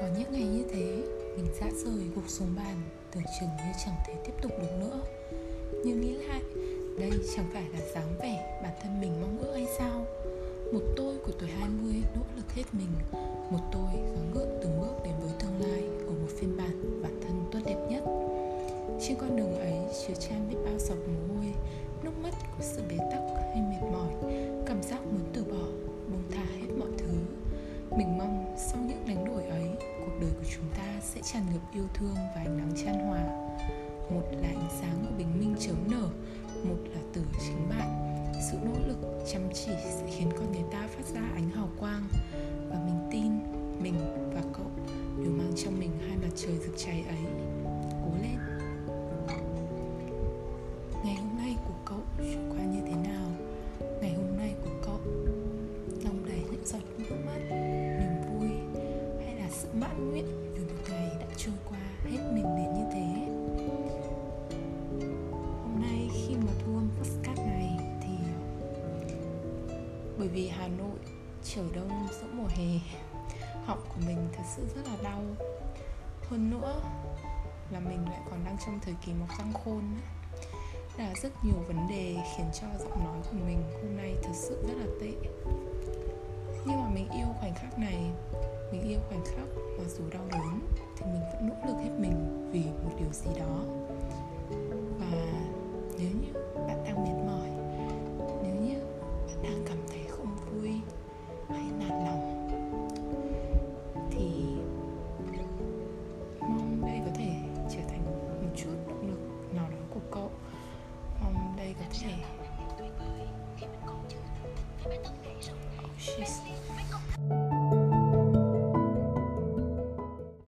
có những ngày như thế, mình rã rời gục xuống bàn Tưởng chừng như chẳng thể tiếp tục được nữa. Nhưng nghĩ lại Đây chẳng phải là dáng vẻ bản thân mình mong ước hay sao? Một tôi của tuổi 20 nỗ lực hết mình Một tôi gắng gượng từng bước đến với tương lai Ở một phiên bản bản thân tốt đẹp nhất. Trên con đường ấy chứa trang biết sẽ tràn ngập yêu thương và ánh nắng chan hòa. Một là ánh sáng của bình minh chớm nở, Một là từ chính bạn. Sự nỗ lực chăm chỉ sẽ khiến con người ta phát ra ánh hào quang. Và mình tin, mình và cậu đều mang trong mình hai mặt trời rực cháy ấy. Cố lên. Bởi vì Hà Nội Trở đông, giữa mùa hè, Họng của mình thật sự rất là đau. Hơn nữa là mình lại còn đang trong thời kỳ mọc răng khôn là rất nhiều vấn đề khiến cho giọng nói của mình hôm nay thật sự rất là tệ. Nhưng mà mình yêu khoảnh khắc này, mình yêu khoảnh khắc mà dù đau đớn thì mình vẫn nỗ lực hết mình vì một điều gì đó. She's